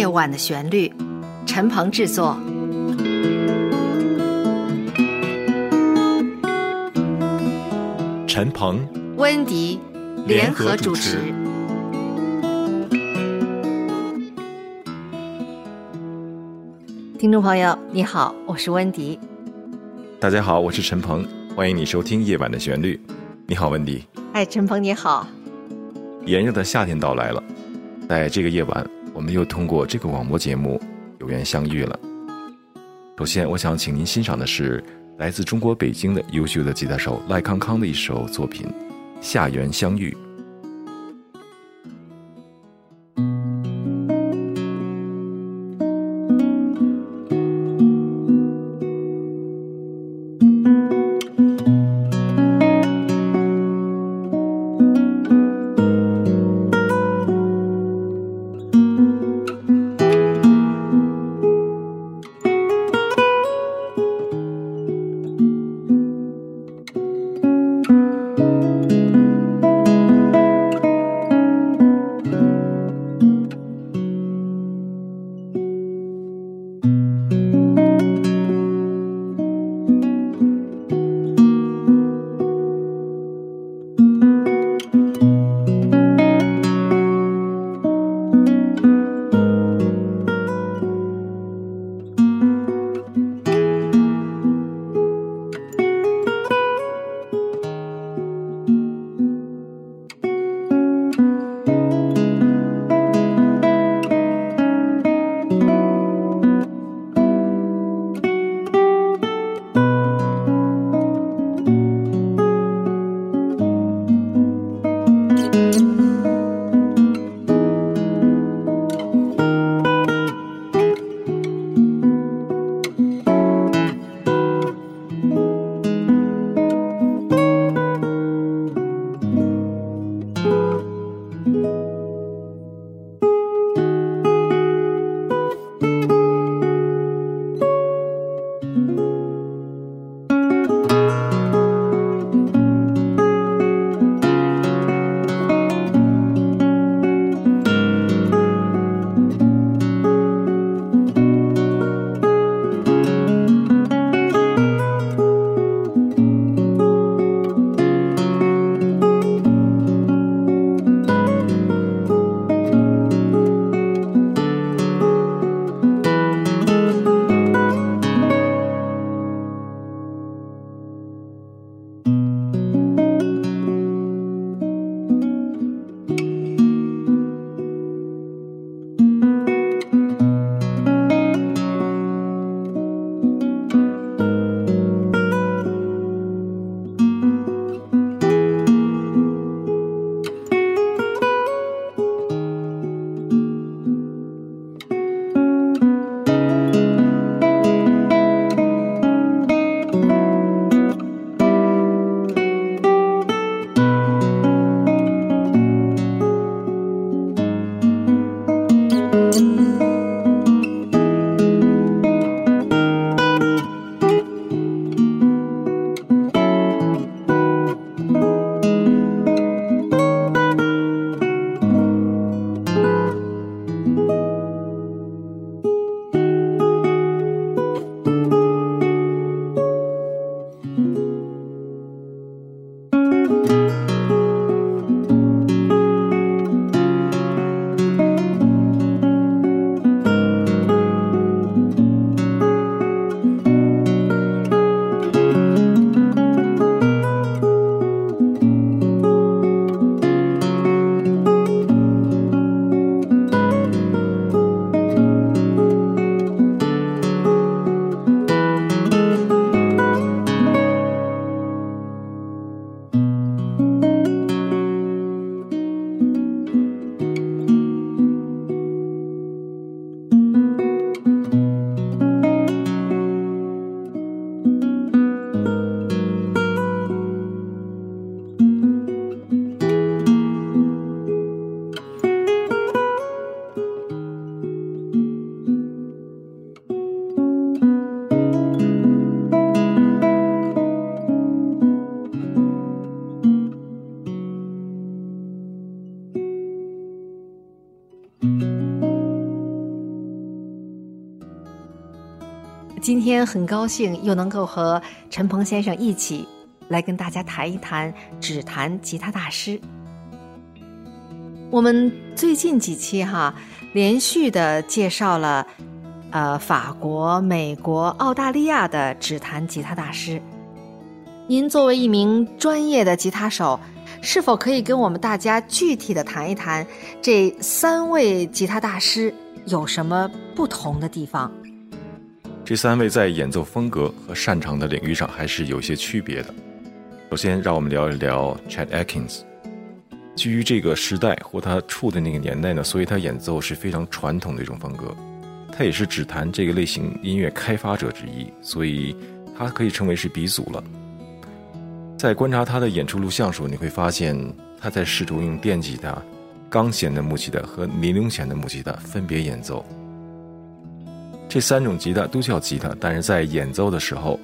夜晚的旋律，陈鹏制作。陈鹏、温迪联合主持。听众朋友，你好，我是温迪。大家好，我是陈鹏，欢迎你收听《夜晚的旋律》。你好，温迪。哎，陈鹏你好。炎热的夏天到来了，在这个夜晚，我们又通过这个广播节目有缘相遇了。首先，我想请您欣赏的是来自中国北京的优秀的吉他手赖康康的一首作品《夏园相遇》。今天很高兴又能够和陈鹏先生一起来跟大家谈一谈指弹吉他大师。我们最近几期哈连续的介绍了呃法国、美国、澳大利亚的指弹吉他大师。您作为一名专业的吉他手。是否可以跟我们大家具体的谈一谈这三位吉他大师有什么不同的地方？这三位在演奏风格和擅长的领域上还是有些区别的。首先，让我们聊一聊 Chet Atkins。基于这个时代或他处的那个年代呢，所以他演奏是非常传统的一种风格。他也是指弹这个类型音乐开发者之一，所以他可以称为是鼻祖了。在观察他的演出录像时，你会发现他在试图用电吉他、钢弦的木吉他和尼龙弦的木吉他分别演奏。这三种吉他都叫吉他，但是在演奏的时候，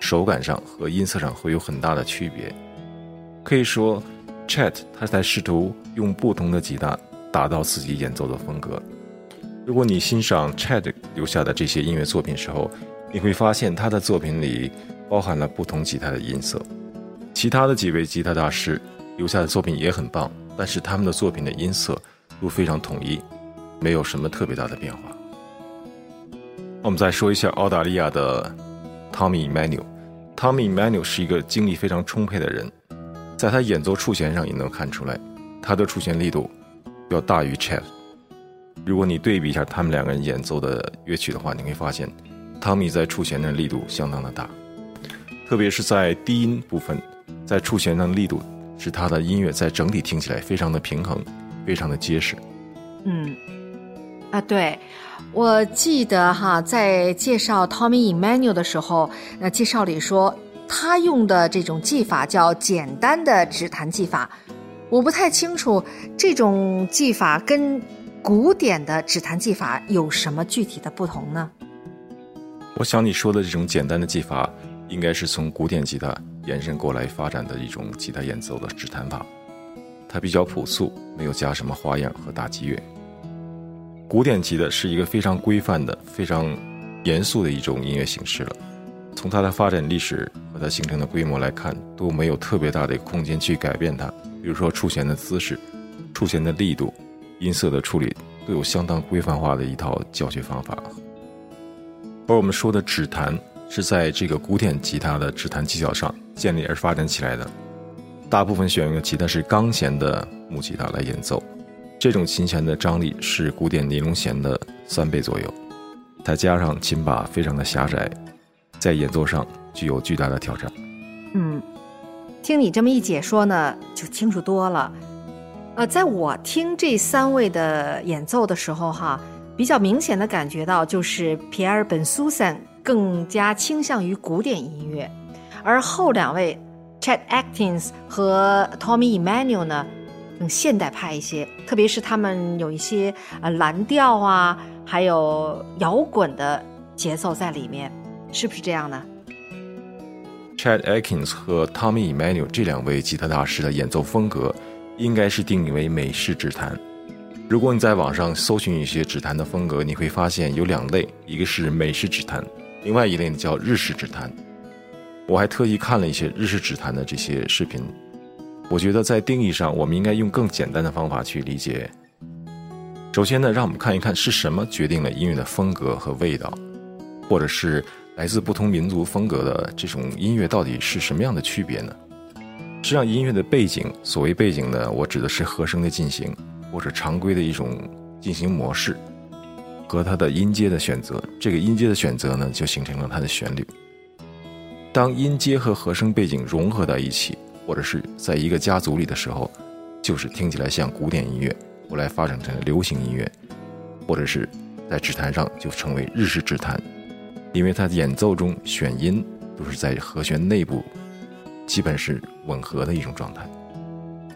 手感上和音色上会有很大的区别。可以说，Chat 他在试图用不同的吉他达到自己演奏的风格。如果你欣赏 Chat 留下的这些音乐作品时候，你会发现他的作品里包含了不同吉他的音色。其他的几位吉他大师留下的作品也很棒，但是他们的作品的音色都非常统一，没有什么特别大的变化。我们再说一下澳大利亚的 Tommy Emmanuel。Tommy Emmanuel 是一个精力非常充沛的人，在他演奏触弦上也能看出来，他的触弦力度要大于 Chet。如果你对比一下他们两个人演奏的乐曲的话，你会发现，Tommy 在触弦的力度相当的大，特别是在低音部分。在触弦上力度，使他的音乐在整体听起来非常的平衡，非常的结实。嗯，啊，对，我记得哈，在介绍 Tommy Emmanuel 的时候，那介绍里说他用的这种技法叫简单的指弹技法。我不太清楚这种技法跟古典的指弹技法有什么具体的不同呢？我想你说的这种简单的技法，应该是从古典吉他。延伸过来发展的一种吉他演奏的指弹法，它比较朴素，没有加什么花样和打击乐。古典吉的是一个非常规范的、非常严肃的一种音乐形式了。从它的发展历史和它形成的规模来看，都没有特别大的空间去改变它。比如说触弦的姿势、触弦的力度、音色的处理，都有相当规范化的一套教学方法。而我们说的指弹。是在这个古典吉他的指弹技巧上建立而发展起来的。大部分选用的吉他是钢弦的木吉他来演奏，这种琴弦的张力是古典尼龙弦的三倍左右。再加上琴把非常的狭窄，在演奏上具有巨大的挑战。嗯，听你这么一解说呢，就清楚多了。呃，在我听这三位的演奏的时候，哈，比较明显的感觉到就是皮埃尔·本苏珊。更加倾向于古典音乐，而后两位 Chet Atkins 和 Tommy Emmanuel 呢，更现代派一些，特别是他们有一些呃蓝调啊，还有摇滚的节奏在里面，是不是这样呢？Chad Atkins 和 Tommy Emmanuel 这两位吉他大师的演奏风格，应该是定义为美式指弹。如果你在网上搜寻一些指弹的风格，你会发现有两类，一个是美式指弹。另外一类呢叫日式指弹，我还特意看了一些日式指弹的这些视频。我觉得在定义上，我们应该用更简单的方法去理解。首先呢，让我们看一看是什么决定了音乐的风格和味道，或者是来自不同民族风格的这种音乐到底是什么样的区别呢？实际上，音乐的背景，所谓背景呢，我指的是和声的进行，或者常规的一种进行模式。和它的音阶的选择，这个音阶的选择呢，就形成了它的旋律。当音阶和和声背景融合在一起，或者是在一个家族里的时候，就是听起来像古典音乐，后来发展成流行音乐，或者是在指弹上就成为日式指弹，因为它演奏中选音都是在和弦内部，基本是吻合的一种状态。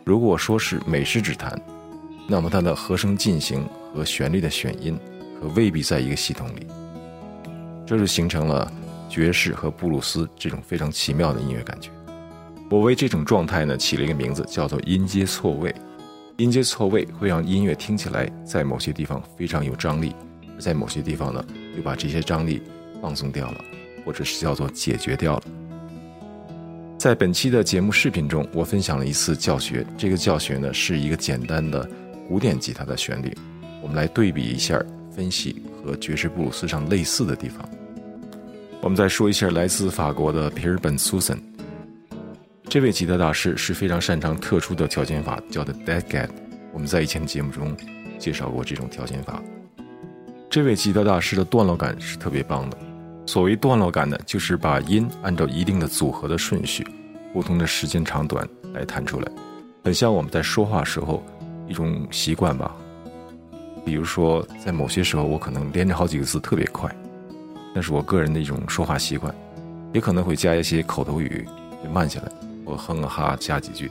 如果说是美式指弹，那么它的和声进行和旋律的选音。可未必在一个系统里，这就形成了爵士和布鲁斯这种非常奇妙的音乐感觉。我为这种状态呢起了一个名字，叫做音阶错位。音阶错位会让音乐听起来在某些地方非常有张力，在某些地方呢又把这些张力放松掉了，或者是叫做解决掉了。在本期的节目视频中，我分享了一次教学。这个教学呢，是一个简单的古典吉他的旋律，我们来对比一下，分析和爵士布鲁斯上类似的地方。我们再说一下来自法国的皮尔本苏森，这位吉他大师是非常擅长特殊的调弦法，叫的 Dead Cat。我们在以前的节目中介绍过这种调弦法。这位吉他大师的段落感是特别棒的。所谓段落感呢，就是把音按照一定的组合的顺序，不同的时间长短来弹出来，很像我们在说话时候一种习惯吧。比如说，在某些时候我可能连着好几个字特别快，那是我个人的一种说话习惯，也可能会加一些口头语，就慢下来，我哼哈加几句。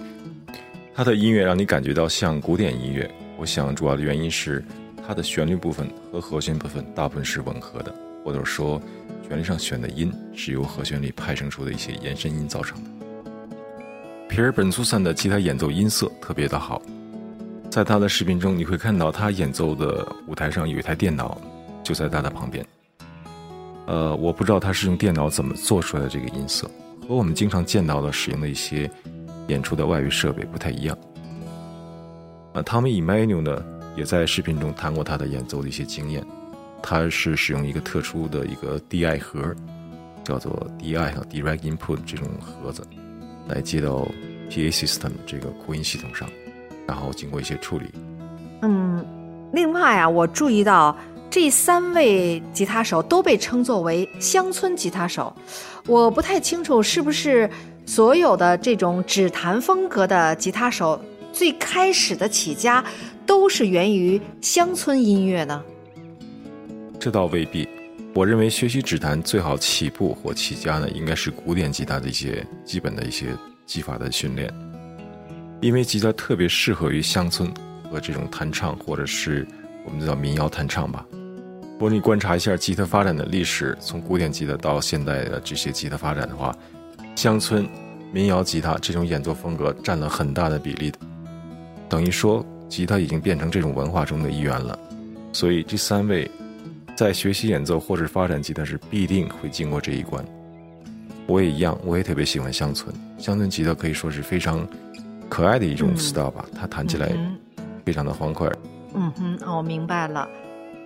他的音乐让你感觉到像古典音乐，我想主要的原因是它的旋律部分和和弦部分大部分是吻合的，或者说。旋律上选的音是由和弦里派生出的一些延伸音造成的。皮尔本苏散的吉他演奏音色特别的好，在他的视频中你会看到他演奏的舞台上有一台电脑，就在他的旁边。呃，我不知道他是用电脑怎么做出来的这个音色，和我们经常见到的使用的一些演出的外语设备不太一样。啊，Tommy Emmanuel 呢也在视频中谈过他的演奏的一些经验。他是使用一个特殊的一个 DI 盒，叫做 DI 和 Direct Input 这种盒子，来接到 PA System 这个扩音系统上，然后经过一些处理。嗯，另外啊，我注意到这三位吉他手都被称作为乡村吉他手，我不太清楚是不是所有的这种指弹风格的吉他手最开始的起家都是源于乡村音乐呢？这倒未必，我认为学习指弹最好起步或起家呢，应该是古典吉他的一些基本的一些技法的训练，因为吉他特别适合于乡村和这种弹唱，或者是我们叫民谣弹唱吧。如果你观察一下吉他发展的历史，从古典吉他到现代的这些吉他发展的话，乡村民谣吉他这种演奏风格占了很大的比例的，等于说吉他已经变成这种文化中的一员了。所以这三位。在学习演奏或者发展吉他时，必定会经过这一关。我也一样，我也特别喜欢乡村。乡村吉他可以说是非常可爱的一种 style 吧，它弹起来非常的欢快。嗯哼，我明白了。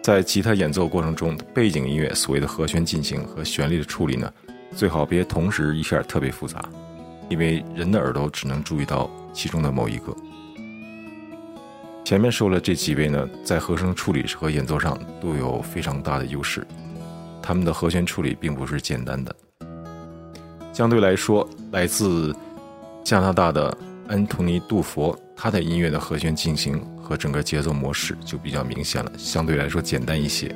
在吉他演奏过程中，背景音乐所谓的和弦进行和旋律的处理呢，最好别同时一下特别复杂，因为人的耳朵只能注意到其中的某一个。前面说了这几位呢，在和声处理和演奏上都有非常大的优势，他们的和弦处理并不是简单的。相对来说，来自加拿大的安东尼·杜佛，他的音乐的和弦进行和整个节奏模式就比较明显了，相对来说简单一些，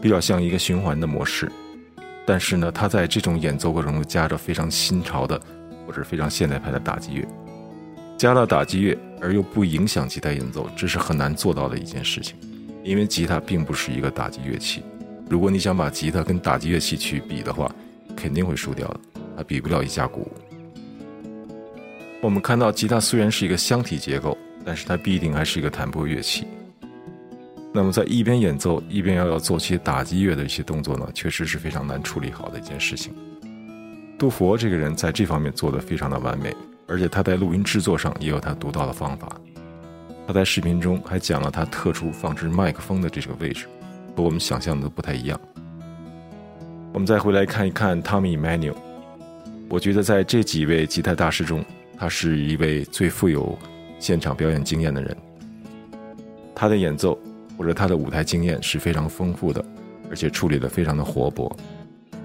比较像一个循环的模式。但是呢，他在这种演奏过程中加着非常新潮的或者非常现代派的打击乐。加了打击乐而又不影响吉他演奏，这是很难做到的一件事情，因为吉他并不是一个打击乐器。如果你想把吉他跟打击乐器去比的话，肯定会输掉的，它比不了一架鼓。我们看到吉他虽然是一个箱体结构，但是它必定还是一个弹拨乐器。那么在一边演奏一边要要做些打击乐的一些动作呢，确实是非常难处理好的一件事情。杜佛这个人在这方面做得非常的完美。而且他在录音制作上也有他独到的方法。他在视频中还讲了他特殊放置麦克风的这个位置，和我们想象的不太一样。我们再回来看一看 Tommy Manu 我觉得在这几位吉他大师中，他是一位最富有现场表演经验的人。他的演奏或者他的舞台经验是非常丰富的，而且处理的非常的活泼。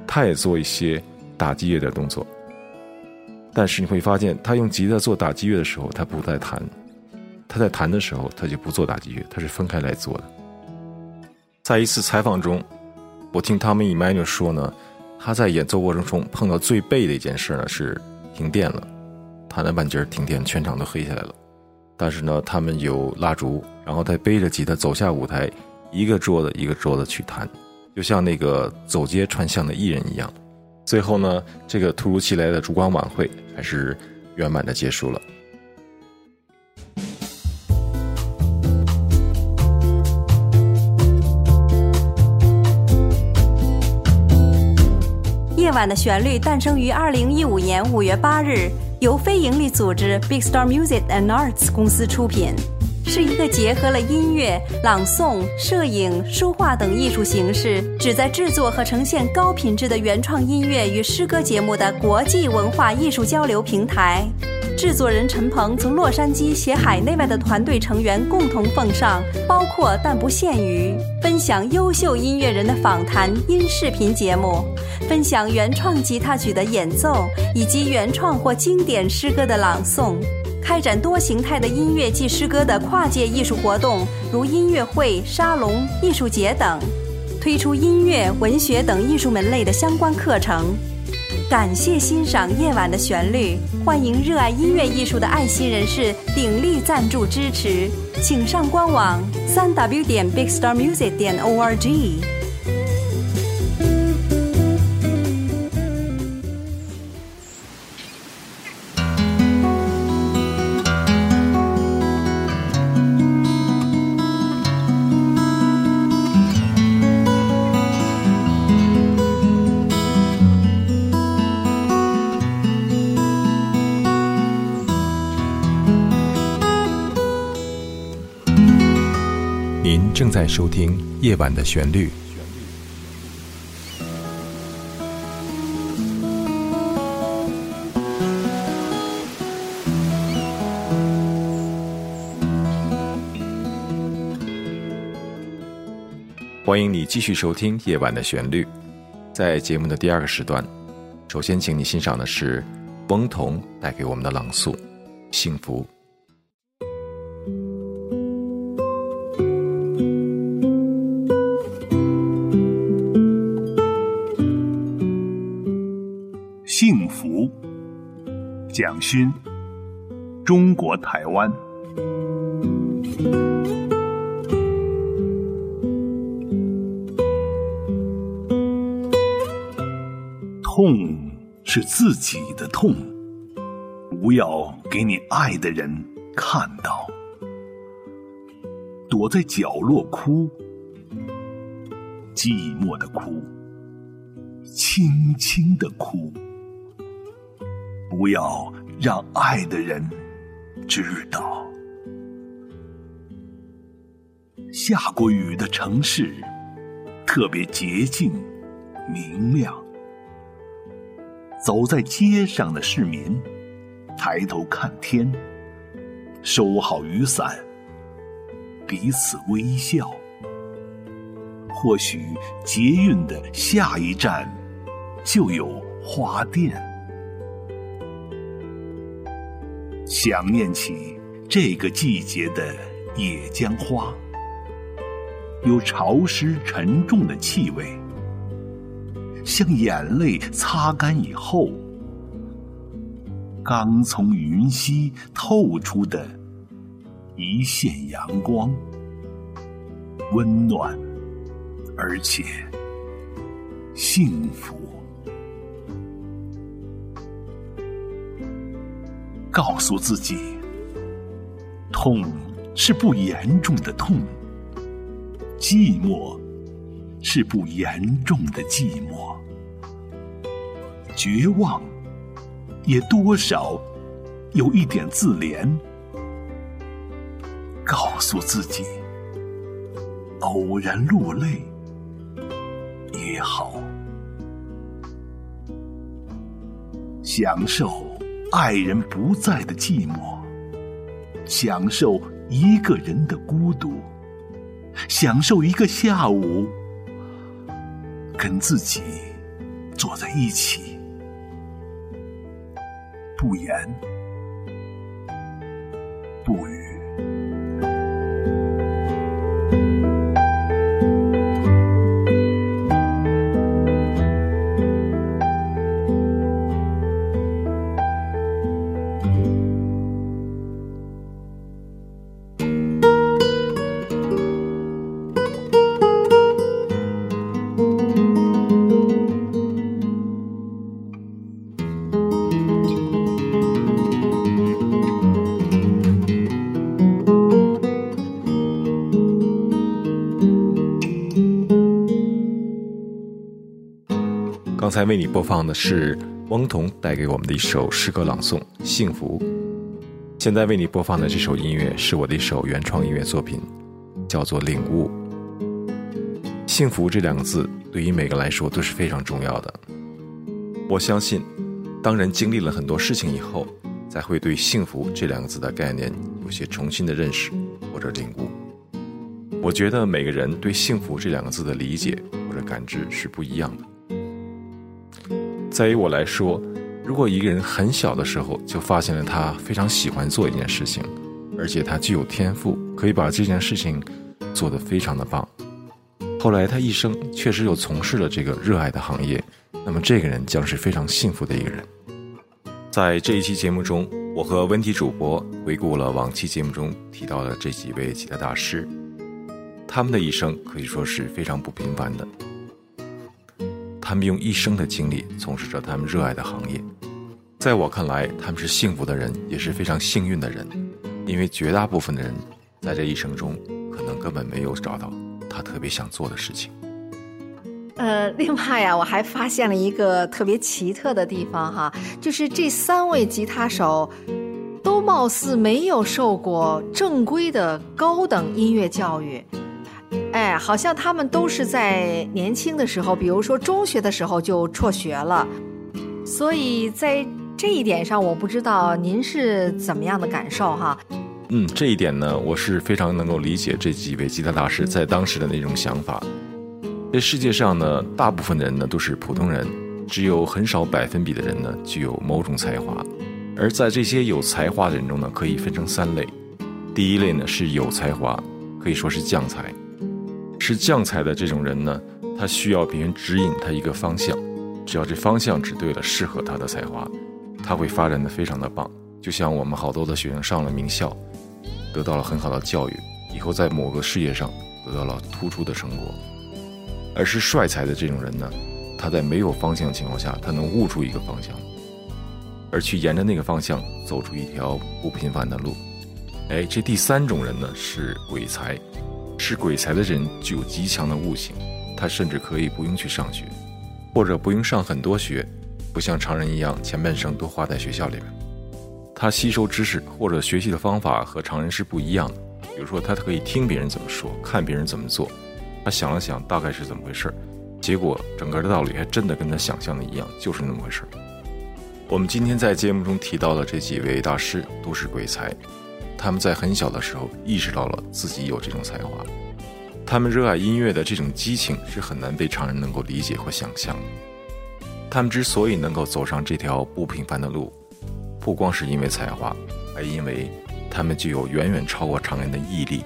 他也做一些打击乐的动作。但是你会发现，他用吉他做打击乐的时候，他不在弹；他在弹的时候，他就不做打击乐，他是分开来做的。在一次采访中，我听他们 Emmanuel 说呢，他在演奏过程中碰到最背的一件事呢是停电了，弹了半截停电，全场都黑下来了。但是呢，他们有蜡烛，然后他背着吉他走下舞台，一个桌子一个桌子去弹，就像那个走街串巷的艺人一样。最后呢，这个突如其来的烛光晚会还是圆满的结束了。夜晚的旋律》诞生于二零一五年五月八日，由非营利组织 Big Star Music and Arts 公司出品，是一个结合了音乐、朗诵、摄影、书画等艺术形式，旨在制作和呈现高品质的原创音乐与诗歌节目的国际文化艺术交流平台。制作人陈鹏从洛杉矶携海内外的团队成员共同奉上，包括但不限于分享优秀音乐人的访谈音视频节目，分享原创吉他曲的演奏以及原创或经典诗歌的朗诵，开展多形态的音乐及诗歌的跨界艺术活动，如音乐会、沙龙、艺术节等，推出音乐、文学等艺术门类的相关课程。感谢欣赏夜晚的旋律，欢迎热爱音乐艺术的爱心人士鼎力赞助支持，请上官网三 w 点 bigstarmusic 点 org。正在收听《夜晚的旋律》。欢迎你继续收听《夜晚的旋律》。在节目的第二个时段，首先请你欣赏的是翁童带给我们的朗诵《幸福》。幸福，蒋勋，中国台湾。痛是自己的痛，不要给你爱的人看到。躲在角落哭，寂寞的哭，轻轻的哭。不要让爱的人知道。下过雨的城市特别洁净明亮。走在街上的市民抬头看天，收好雨伞，彼此微笑。或许捷运的下一站就有花店。想念起这个季节的野姜花，有潮湿沉重的气味，像眼泪擦干以后，刚从云隙透出的一线阳光，温暖而且幸福。告诉自己，痛是不严重的痛，寂寞是不严重的寂寞，绝望也多少有一点自怜。告诉自己，偶然落泪也好，享受。爱人不在的寂寞，享受一个人的孤独，享受一个下午跟自己坐在一起，不言不语。才为你播放的是翁童带给我们的一首诗歌朗诵《幸福》。现在为你播放的这首音乐是我的一首原创音乐作品，叫做《领悟》。幸福这两个字对于每个来说都是非常重要的。我相信，当人经历了很多事情以后，才会对幸福这两个字的概念有些重新的认识或者领悟。我觉得每个人对幸福这两个字的理解或者感知是不一样的。在于我来说。如果一个人很小的时候就发现了他非常喜欢做一件事情，而且他具有天赋，可以把这件事情做得非常的棒，后来他一生确实又从事了这个热爱的行业，那么这个人将是非常幸福的一个人。在这一期节目中，我和温迪主播回顾了往期节目中提到的这几位吉他大师，他们的一生可以说是非常不平凡的。他们用一生的精力从事着他们热爱的行业，在我看来，他们是幸福的人，也是非常幸运的人，因为绝大部分的人在这一生中可能根本没有找到他特别想做的事情。呃，另外呀，我还发现了一个特别奇特的地方哈，就是这三位吉他手都貌似没有受过正规的高等音乐教育。哎，好像他们都是在年轻的时候，比如说中学的时候就辍学了，所以在这一点上，我不知道您是怎么样的感受哈。嗯，这一点呢，我是非常能够理解这几位吉他大师在当时的那种想法。这世界上呢，大部分的人呢都是普通人，只有很少百分比的人呢具有某种才华，而在这些有才华的人中呢，可以分成三类。第一类呢是有才华，可以说是将才。是将才的这种人呢，他需要别人指引他一个方向，只要这方向指对了，适合他的才华，他会发展的非常的棒。就像我们好多的学生上了名校，得到了很好的教育，以后在某个事业上得到了突出的成果。而是帅才的这种人呢，他在没有方向的情况下，他能悟出一个方向，而去沿着那个方向走出一条不平凡的路。哎，这第三种人呢是鬼才。是鬼才的人具有极强的悟性，他甚至可以不用去上学，或者不用上很多学，不像常人一样前半生都花在学校里面。他吸收知识或者学习的方法和常人是不一样的。比如说，他可以听别人怎么说，看别人怎么做，他想了想大概是怎么回事儿结果整个的道理还真的跟他想象的一样，就是那么回事儿我们今天在节目中提到的这几位大师都是鬼才。他们在很小的时候意识到了自己有这种才华，他们热爱音乐的这种激情是很难被常人能够理解或想象的。他们之所以能够走上这条不平凡的路，不光是因为才华，还因为他们具有远远超过常人的毅力。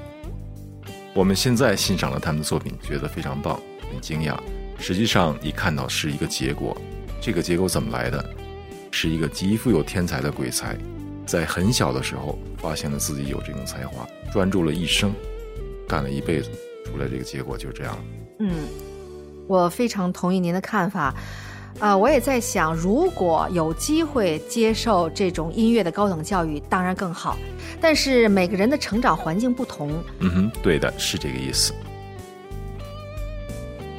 我们现在欣赏了他们的作品，觉得非常棒，很惊讶。实际上，一看到是一个结果，这个结果怎么来的？是一个极富有天才的鬼才。在很小的时候，发现了自己有这种才华，专注了一生，干了一辈子，出来这个结果就是这样。嗯，我非常同意您的看法。呃，我也在想，如果有机会接受这种音乐的高等教育，当然更好。但是每个人的成长环境不同。嗯哼，对的，是这个意思。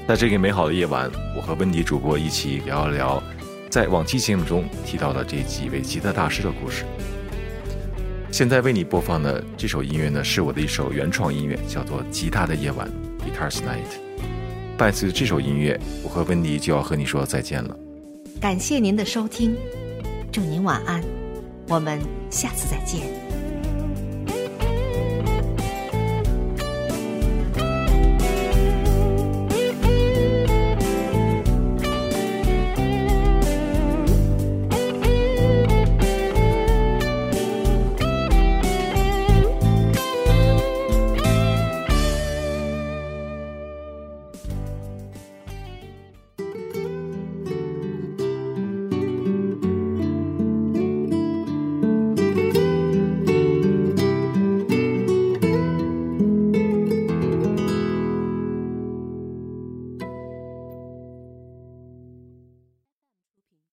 在这个美好的夜晚，我和温迪主播一起聊一聊，在往期节目中提到的这几位吉他大师的故事。现在为你播放的这首音乐呢，是我的一首原创音乐，叫做《吉他的夜晚》（Guitar's Night）。伴随着这首音乐，我和温迪就要和你说再见了。感谢您的收听，祝您晚安，我们下次再见。